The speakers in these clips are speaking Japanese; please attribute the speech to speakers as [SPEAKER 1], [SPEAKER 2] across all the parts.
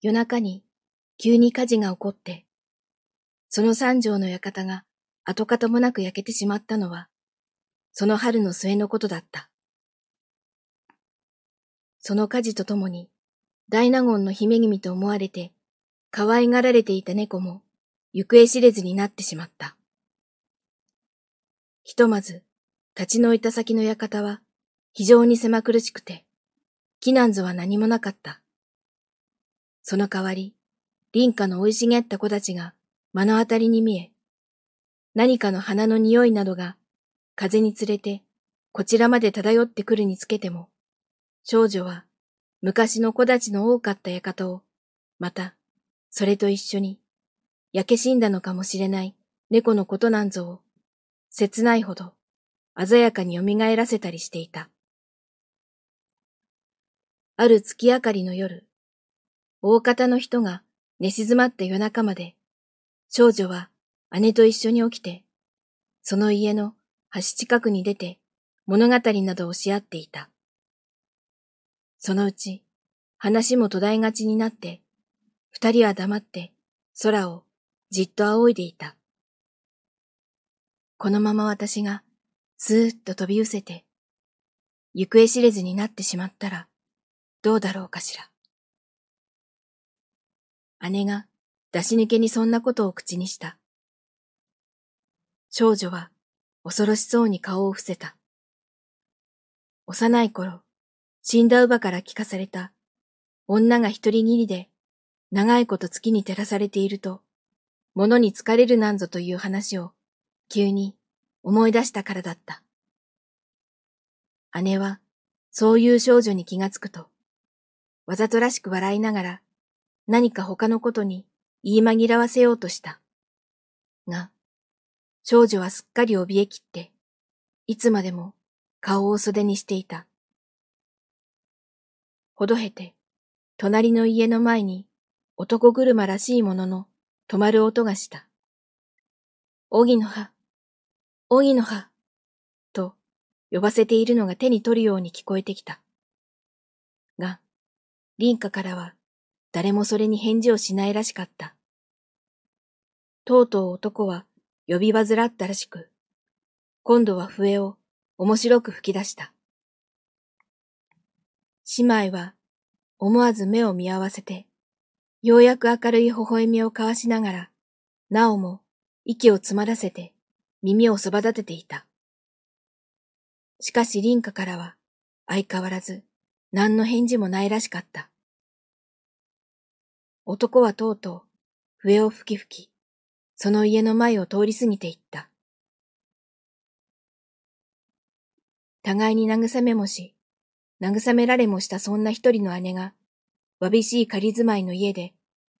[SPEAKER 1] 夜中に急に火事が起こって、その三条の館が跡形もなく焼けてしまったのは、その春の末のことだった。その火事とともに、大納言の姫君と思われて、可愛がられていた猫も、行方知れずになってしまった。ひとまず、立ち退いた先の館は、非常に狭苦しくて、避難図は何もなかった。その代わり、林家の生い茂った子たちが目の当たりに見え、何かの花の匂いなどが風につれてこちらまで漂ってくるにつけても、少女は昔の子たちの多かった館を、また、それと一緒に、焼け死んだのかもしれない猫のことなんぞを、切ないほど鮮やかに蘇らせたりしていた。ある月明かりの夜、大方の人が寝静まって夜中まで、少女は姉と一緒に起きて、その家の橋近くに出て物語などをし合っていた。そのうち話も途絶えがちになって、二人は黙って空をじっと仰いでいた。このまま私がスーッと飛び寄せて、行方知れずになってしまったら、どうだろうかしら。姉が出し抜けにそんなことを口にした。少女は恐ろしそうに顔を伏せた。幼い頃、死んだ乳母から聞かされた女が一人きりで長いこと月に照らされていると、物に疲れるなんぞという話を急に思い出したからだった。姉はそういう少女に気がつくと、わざとらしく笑いながら何か他のことに言い紛らわせようとした。が、少女はすっかり怯えきって、いつまでも顔を袖にしていた。ほどへて、隣の家の前に男車らしいものの止まる音がした。荻の葉、荻の葉、と呼ばせているのが手に取るように聞こえてきた。が、林家からは誰もそれに返事をしないらしかった。とうとう男は呼び患ったらしく、今度は笛を面白く吹き出した。姉妹は思わず目を見合わせて、ようやく明るい微笑みを交わしながら、なおも息を詰まらせて耳をそば立てていた。しかし林家からは相変わらず何の返事もないらしかった。男はとうとう笛を吹き吹き、その家の前を通り過ぎていった。互いに慰めもし、慰められもしたそんな一人の姉が、わびしい仮住まいの家で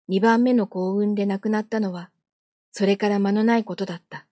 [SPEAKER 1] 二番目の幸運で亡くなったのは、それから間のないことだった。